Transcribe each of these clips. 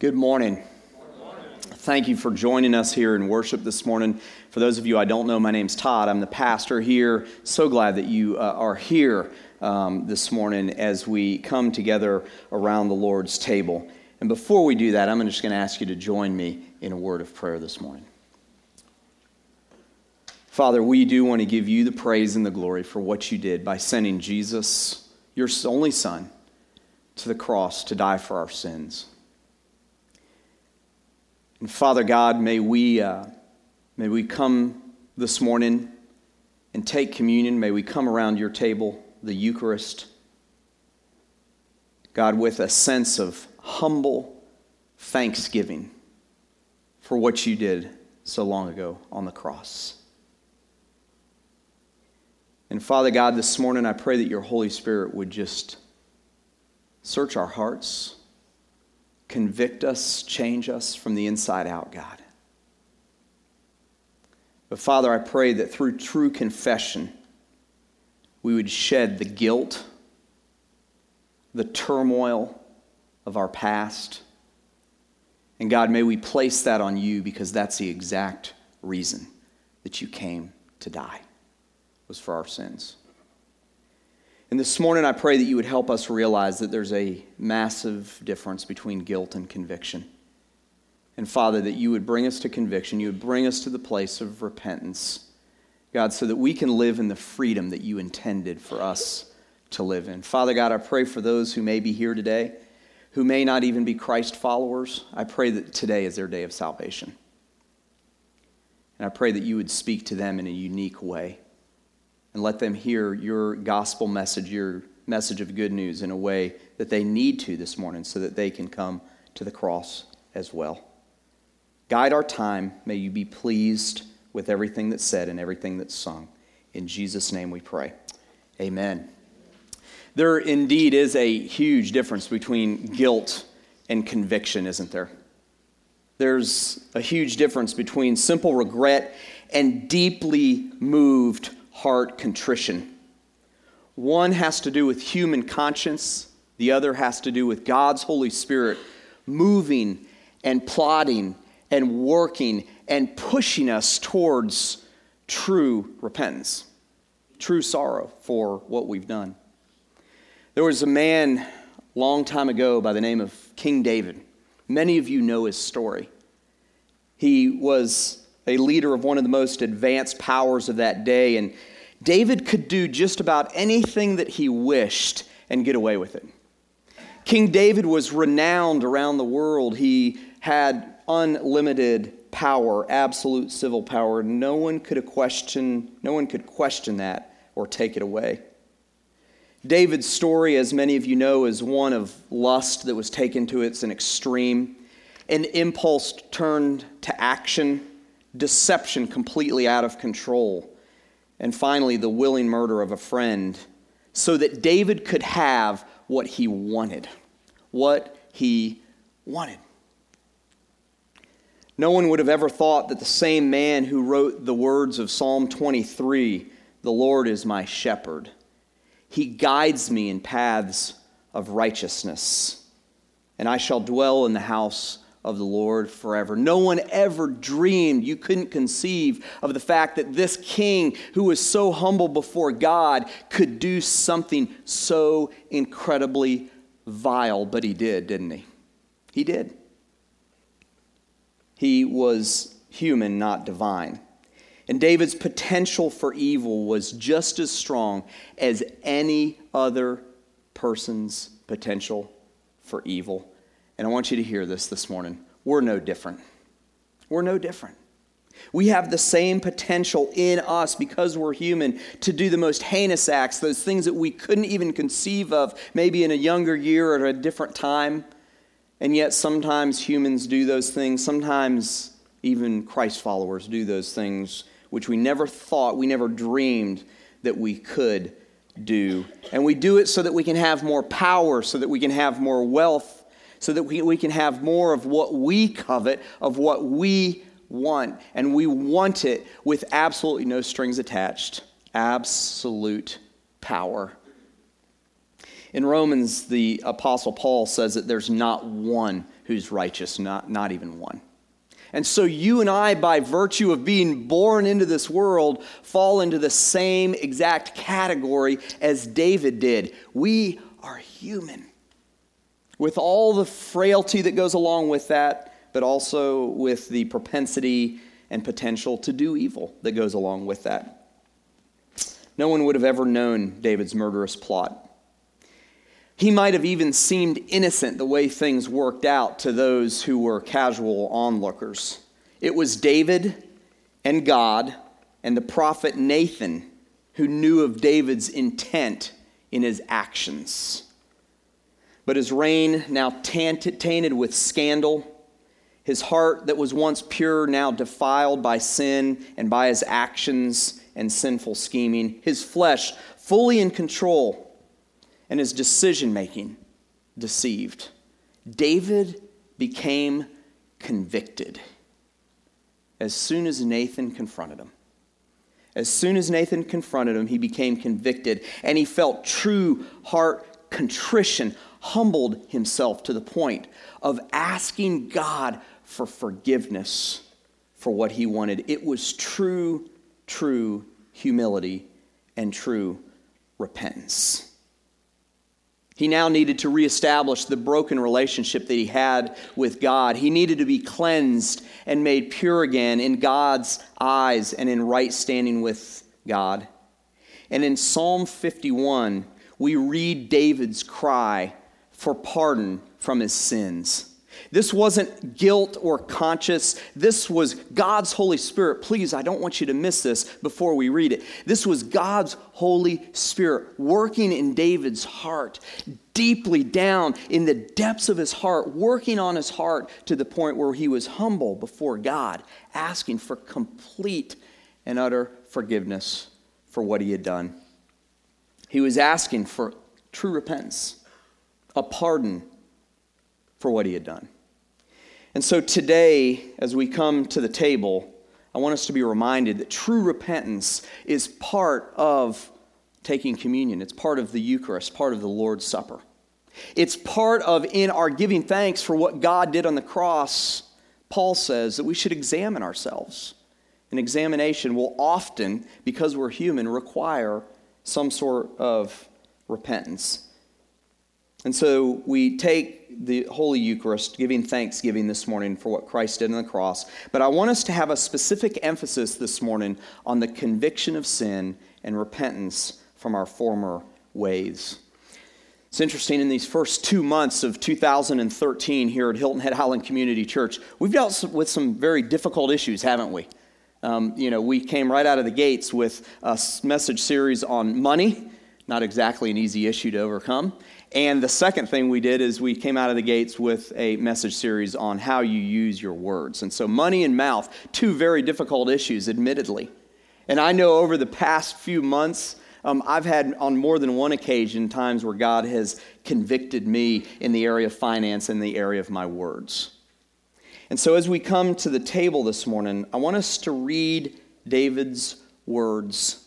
Good morning. Thank you for joining us here in worship this morning. For those of you I don't know, my name's Todd. I'm the pastor here. So glad that you uh, are here um, this morning as we come together around the Lord's table. And before we do that, I'm just going to ask you to join me in a word of prayer this morning. Father, we do want to give you the praise and the glory for what you did by sending Jesus, your only Son, to the cross to die for our sins. And Father God, may we, uh, may we come this morning and take communion. May we come around your table, the Eucharist, God, with a sense of humble thanksgiving for what you did so long ago on the cross. And Father God, this morning I pray that your Holy Spirit would just search our hearts convict us, change us from the inside out, God. But Father, I pray that through true confession, we would shed the guilt, the turmoil of our past. And God, may we place that on you because that's the exact reason that you came to die, was for our sins. And this morning, I pray that you would help us realize that there's a massive difference between guilt and conviction. And Father, that you would bring us to conviction, you would bring us to the place of repentance, God, so that we can live in the freedom that you intended for us to live in. Father God, I pray for those who may be here today, who may not even be Christ followers. I pray that today is their day of salvation. And I pray that you would speak to them in a unique way and let them hear your gospel message, your message of good news in a way that they need to this morning so that they can come to the cross as well. Guide our time. May you be pleased with everything that's said and everything that's sung. In Jesus' name we pray. Amen. There indeed is a huge difference between guilt and conviction, isn't there? There's a huge difference between simple regret and deeply moved heart contrition. One has to do with human conscience, the other has to do with God's Holy Spirit moving and plotting and working and pushing us towards true repentance, true sorrow for what we've done. There was a man long time ago by the name of King David. Many of you know his story. He was a leader of one of the most advanced powers of that day. And David could do just about anything that he wished and get away with it. King David was renowned around the world. He had unlimited power, absolute civil power. No one could question, no one could question that or take it away. David's story, as many of you know, is one of lust that was taken to its an extreme, an impulse turned to action, deception completely out of control, and finally, the willing murder of a friend, so that David could have what he wanted. What he wanted. No one would have ever thought that the same man who wrote the words of Psalm 23, The Lord is my shepherd, he guides me in paths of righteousness, and I shall dwell in the house of the Lord forever. No one ever dreamed, you couldn't conceive of the fact that this king who was so humble before God could do something so incredibly vile, but he did, didn't he? He did. He was human, not divine. And David's potential for evil was just as strong as any other person's potential for evil. And I want you to hear this this morning. We're no different. We're no different. We have the same potential in us because we're human to do the most heinous acts, those things that we couldn't even conceive of, maybe in a younger year or at a different time. And yet, sometimes humans do those things. Sometimes even Christ followers do those things which we never thought, we never dreamed that we could do. And we do it so that we can have more power, so that we can have more wealth, so that we, we can have more of what we covet, of what we want. And we want it with absolutely no strings attached, absolute power. In Romans, the Apostle Paul says that there's not one who's righteous, not, not even one. And so you and I, by virtue of being born into this world, fall into the same exact category as David did. We are human. With all the frailty that goes along with that, but also with the propensity and potential to do evil that goes along with that. No one would have ever known David's murderous plot. He might have even seemed innocent the way things worked out to those who were casual onlookers. It was David and God and the prophet Nathan who knew of David's intent in his actions. But his reign, now tainted with scandal, his heart that was once pure, now defiled by sin and by his actions and sinful scheming, his flesh fully in control and his decision making deceived. David became convicted as soon as Nathan confronted him. As soon as Nathan confronted him, he became convicted and he felt true heart contrition, humbled himself to the point of asking God for forgiveness for what he wanted. It was true, true humility and true repentance. He now needed to reestablish the broken relationship that he had with God. He needed to be cleansed and made pure again in God's eyes and in right standing with God. And in Psalm 51, we read David's cry for pardon from his sins. This wasn't guilt or conscience. This was God's Holy Spirit. Please, I don't want you to miss this before we read it. This was God's Holy Spirit working in David's heart, deeply down in the depths of his heart, working on his heart to the point where he was humble before God, asking for complete and utter forgiveness for what he had done. He was asking for true repentance, a pardon for what he had done. And so today, as we come to the table, I want us to be reminded that true repentance is part of taking communion. It's part of the Eucharist, part of the Lord's Supper. It's part of, in our giving thanks for what God did on the cross, Paul says that we should examine ourselves. An examination will often, because we're human, require some sort of repentance. And so we take the Holy Eucharist, giving thanksgiving this morning for what Christ did on the cross. But I want us to have a specific emphasis this morning on the conviction of sin and repentance from our former ways. It's interesting, in these first two months of 2013 here at Hilton Head Highland Community Church, we've dealt with some very difficult issues, haven't we? Um, you know, we came right out of the gates with a message series on money, not exactly an easy issue to overcome. And the second thing we did is we came out of the gates with a message series on how you use your words. And so, money and mouth, two very difficult issues, admittedly. And I know over the past few months, um, I've had on more than one occasion times where God has convicted me in the area of finance and the area of my words. And so, as we come to the table this morning, I want us to read David's words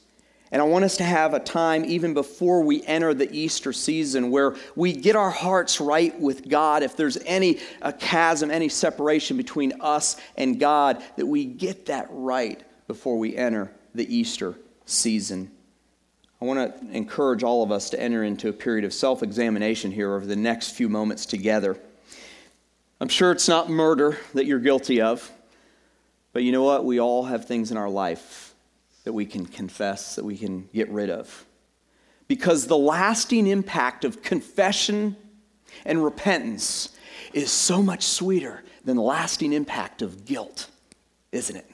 and I want us to have a time, even before we enter the Easter season, where we get our hearts right with God. If there's any a chasm, any separation between us and God, that we get that right before we enter the Easter season. I want to encourage all of us to enter into a period of self examination here over the next few moments together. I'm sure it's not murder that you're guilty of, but you know what? We all have things in our life that we can confess, that we can get rid of. Because the lasting impact of confession and repentance is so much sweeter than the lasting impact of guilt, isn't it?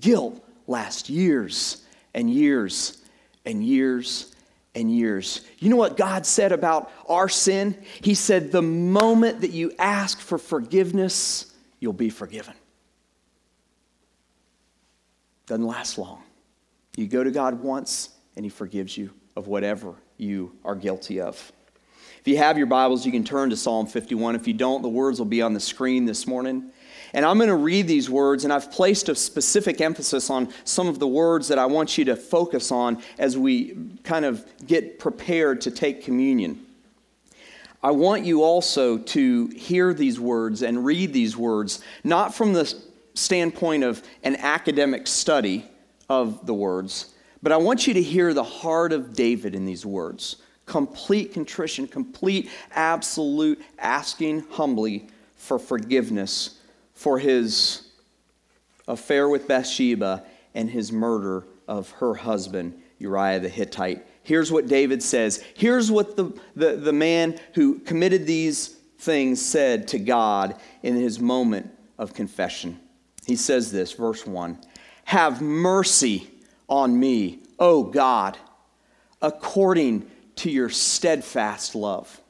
Guilt lasts years and years and years and years. You know what God said about our sin? He said, The moment that you ask for forgiveness, you'll be forgiven. Doesn't last long. You go to God once, and He forgives you of whatever you are guilty of. If you have your Bibles, you can turn to Psalm 51. If you don't, the words will be on the screen this morning. And I'm going to read these words, and I've placed a specific emphasis on some of the words that I want you to focus on as we kind of get prepared to take communion. I want you also to hear these words and read these words, not from the standpoint of an academic study of the words, but I want you to hear the heart of David in these words complete contrition, complete, absolute asking humbly for forgiveness for his affair with Bathsheba and his murder of her husband, Uriah the Hittite. Here's what David says. Here's what the, the, the man who committed these things said to God in his moment of confession. He says this, verse 1 Have mercy on me, O God, according to your steadfast love.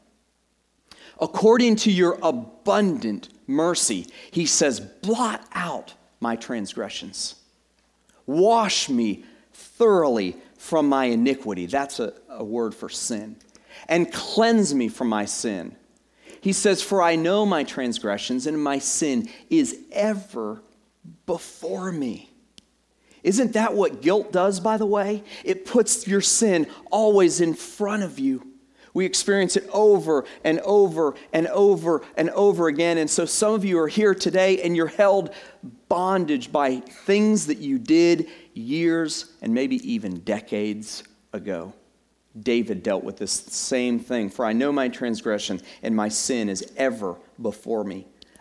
According to your abundant mercy, he says, blot out my transgressions. Wash me thoroughly from my iniquity. That's a, a word for sin. And cleanse me from my sin. He says, For I know my transgressions, and my sin is ever before me. Isn't that what guilt does, by the way? It puts your sin always in front of you. We experience it over and over and over and over again. And so some of you are here today and you're held bondage by things that you did years and maybe even decades ago. David dealt with this same thing. For I know my transgression and my sin is ever before me.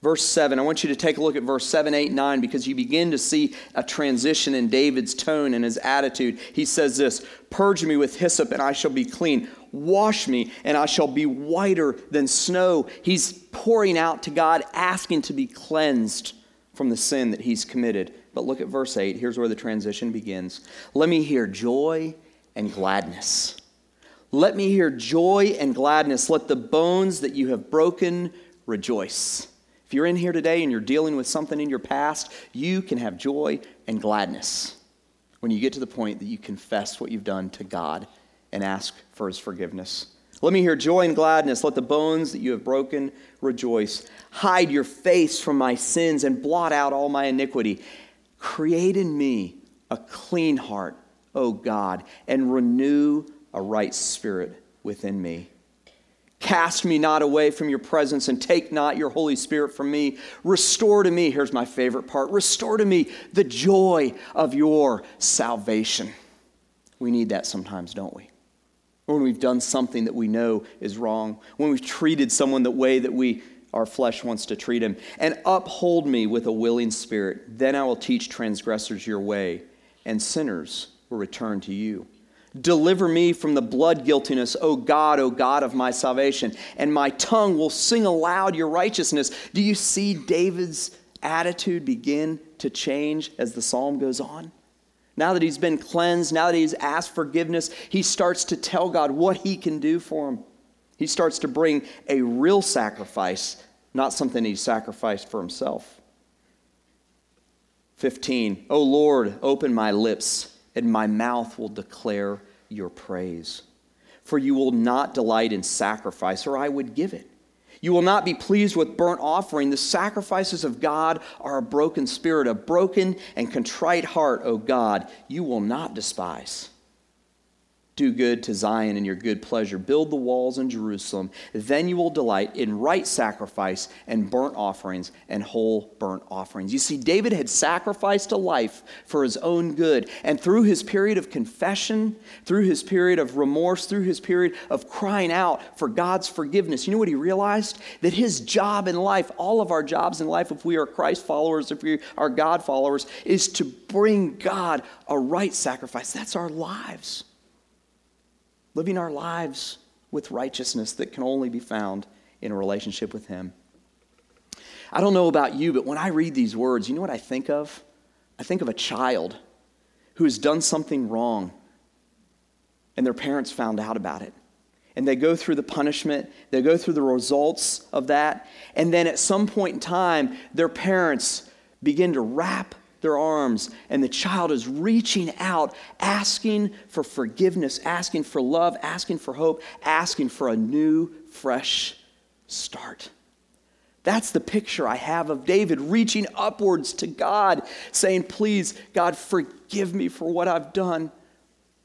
Verse 7, I want you to take a look at verse 7, 8, 9 because you begin to see a transition in David's tone and his attitude. He says this Purge me with hyssop, and I shall be clean. Wash me, and I shall be whiter than snow. He's pouring out to God, asking to be cleansed from the sin that he's committed. But look at verse 8. Here's where the transition begins. Let me hear joy and gladness. Let me hear joy and gladness. Let the bones that you have broken rejoice. If you're in here today and you're dealing with something in your past, you can have joy and gladness when you get to the point that you confess what you've done to God and ask for his forgiveness. Let me hear joy and gladness. Let the bones that you have broken rejoice. Hide your face from my sins and blot out all my iniquity. Create in me a clean heart, O God, and renew a right spirit within me. Cast me not away from your presence and take not your Holy Spirit from me. Restore to me, here's my favorite part restore to me the joy of your salvation. We need that sometimes, don't we? When we've done something that we know is wrong, when we've treated someone the way that we our flesh wants to treat him. And uphold me with a willing spirit. Then I will teach transgressors your way, and sinners will return to you. Deliver me from the blood guiltiness, O God, O God of my salvation, and my tongue will sing aloud your righteousness. Do you see David's attitude begin to change as the psalm goes on? Now that he's been cleansed, now that he's asked forgiveness, he starts to tell God what he can do for him. He starts to bring a real sacrifice, not something he sacrificed for himself. 15, O Lord, open my lips and my mouth will declare your praise. For you will not delight in sacrifice, or I would give it. You will not be pleased with burnt offering. The sacrifices of God are a broken spirit, a broken and contrite heart, O God, you will not despise. Do good to Zion in your good pleasure. Build the walls in Jerusalem. Then you will delight in right sacrifice and burnt offerings and whole burnt offerings. You see, David had sacrificed a life for his own good. And through his period of confession, through his period of remorse, through his period of crying out for God's forgiveness, you know what he realized? That his job in life, all of our jobs in life, if we are Christ followers, if we are God followers, is to bring God a right sacrifice. That's our lives living our lives with righteousness that can only be found in a relationship with Him. I don't know about you, but when I read these words, you know what I think of? I think of a child who has done something wrong and their parents found out about it. And they go through the punishment, they go through the results of that. And then at some point in time, their parents begin to wrap their arms, and the child is reaching out, asking for forgiveness, asking for love, asking for hope, asking for a new, fresh start. That's the picture I have of David reaching upwards to God, saying, Please, God, forgive me for what I've done.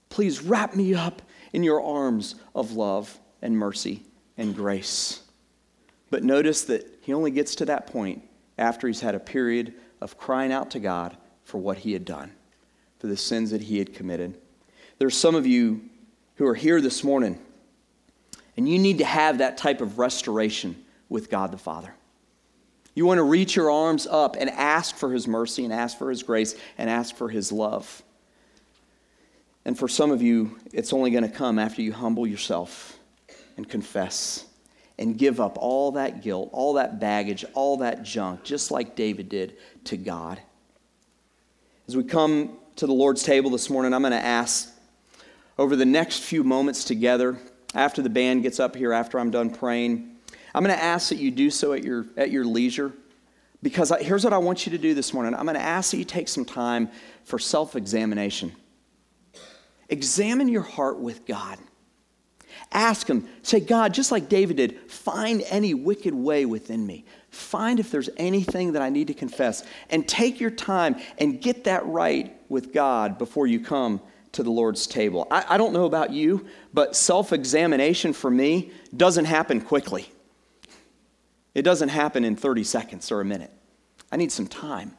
Please wrap me up in your arms of love and mercy and grace. But notice that he only gets to that point after he's had a period of crying out to God for what he had done, for the sins that he had committed. There's some of you who are here this morning, and you need to have that type of restoration with God the Father. You want to reach your arms up and ask for His mercy and ask for His grace and ask for His love. And for some of you, it's only going to come after you humble yourself and confess and give up all that guilt, all that baggage, all that junk, just like David did to God. As we come to the Lord's table this morning, I'm going to ask over the next few moments together, after the band gets up here, after I'm done praying, I'm going to ask that you do so at your, at your leisure because I, here's what I want you to do this morning. I'm going to ask that you take some time for self examination. Examine your heart with God. Ask Him, say, God, just like David did, find any wicked way within me. Find if there's anything that I need to confess. And take your time and get that right with God before you come to the Lord's table. I, I don't know about you, but self examination for me doesn't happen quickly. It doesn't happen in 30 seconds or a minute. I need some time.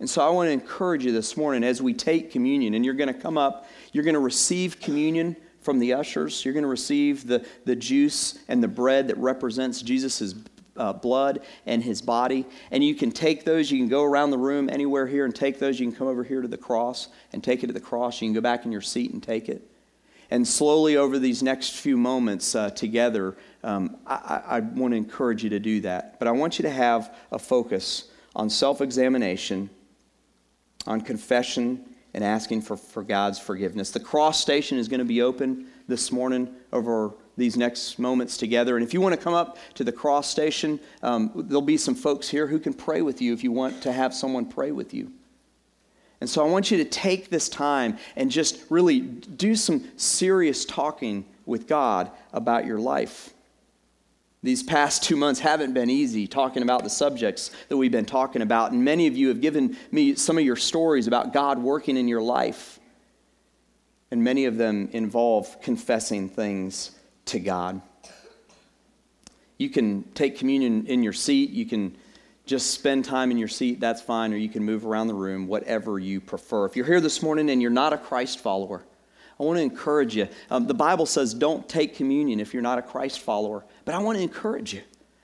And so I want to encourage you this morning as we take communion, and you're going to come up, you're going to receive communion from the ushers. You're going to receive the, the juice and the bread that represents Jesus' uh, blood and his body. And you can take those, you can go around the room anywhere here and take those. You can come over here to the cross and take it to the cross. You can go back in your seat and take it. And slowly over these next few moments uh, together, um, I, I want to encourage you to do that. But I want you to have a focus on self examination, on confession, and asking for, for God's forgiveness. The cross station is going to be open this morning over these next moments together. And if you want to come up to the cross station, um, there'll be some folks here who can pray with you if you want to have someone pray with you. And so I want you to take this time and just really do some serious talking with God about your life. These past two months haven't been easy talking about the subjects that we've been talking about. And many of you have given me some of your stories about God working in your life. And many of them involve confessing things to God. You can take communion in your seat. You can just spend time in your seat. That's fine. Or you can move around the room, whatever you prefer. If you're here this morning and you're not a Christ follower, I want to encourage you. Um, the Bible says don't take communion if you're not a Christ follower, but I want to encourage you.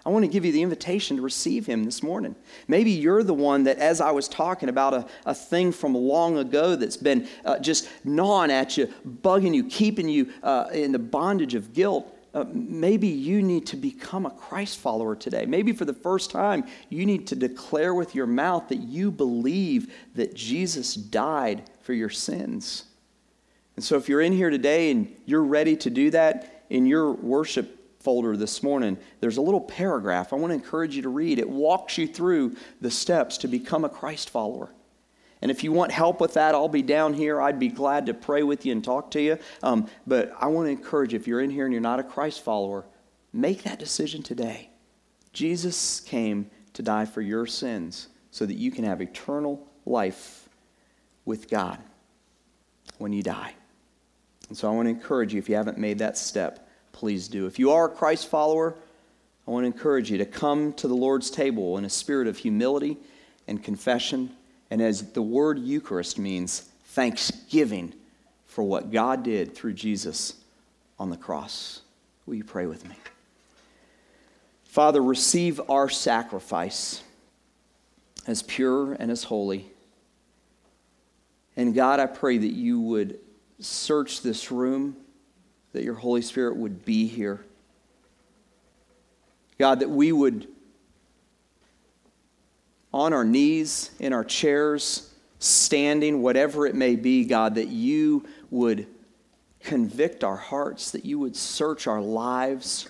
I want to give you the invitation to receive Him this morning. Maybe you're the one that, as I was talking about a, a thing from long ago that's been uh, just gnawing at you, bugging you, keeping you uh, in the bondage of guilt. Uh, maybe you need to become a Christ follower today. Maybe for the first time, you need to declare with your mouth that you believe that Jesus died for your sins. And so, if you're in here today and you're ready to do that, in your worship folder this morning, there's a little paragraph I want to encourage you to read. It walks you through the steps to become a Christ follower. And if you want help with that, I'll be down here. I'd be glad to pray with you and talk to you. Um, but I want to encourage you if you're in here and you're not a Christ follower, make that decision today. Jesus came to die for your sins so that you can have eternal life with God when you die. And so I want to encourage you, if you haven't made that step, please do. If you are a Christ follower, I want to encourage you to come to the Lord's table in a spirit of humility and confession, and as the word Eucharist means, thanksgiving for what God did through Jesus on the cross. Will you pray with me? Father, receive our sacrifice as pure and as holy. And God, I pray that you would search this room, that your Holy Spirit would be here. God, that we would, on our knees, in our chairs, standing, whatever it may be, God, that you would convict our hearts, that you would search our lives.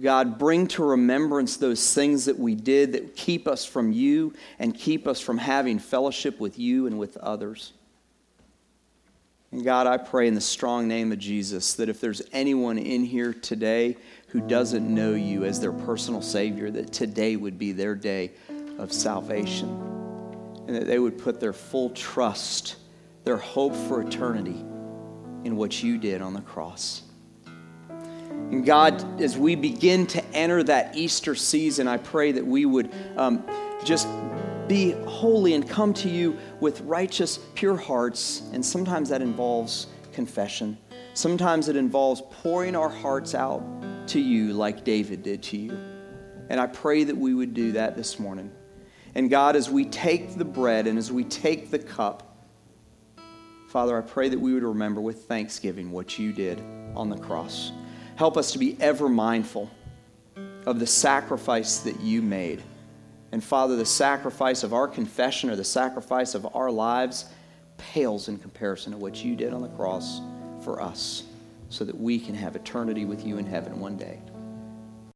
God, bring to remembrance those things that we did that keep us from you and keep us from having fellowship with you and with others. And God, I pray in the strong name of Jesus that if there's anyone in here today who doesn't know you as their personal Savior, that today would be their day of salvation. And that they would put their full trust, their hope for eternity in what you did on the cross. And God, as we begin to enter that Easter season, I pray that we would um, just be holy and come to you with righteous, pure hearts. And sometimes that involves confession. Sometimes it involves pouring our hearts out to you like David did to you. And I pray that we would do that this morning. And God, as we take the bread and as we take the cup, Father, I pray that we would remember with thanksgiving what you did on the cross. Help us to be ever mindful of the sacrifice that you made and Father, the sacrifice of our confession or the sacrifice of our lives pales in comparison to what you did on the cross for us so that we can have eternity with you in heaven one day.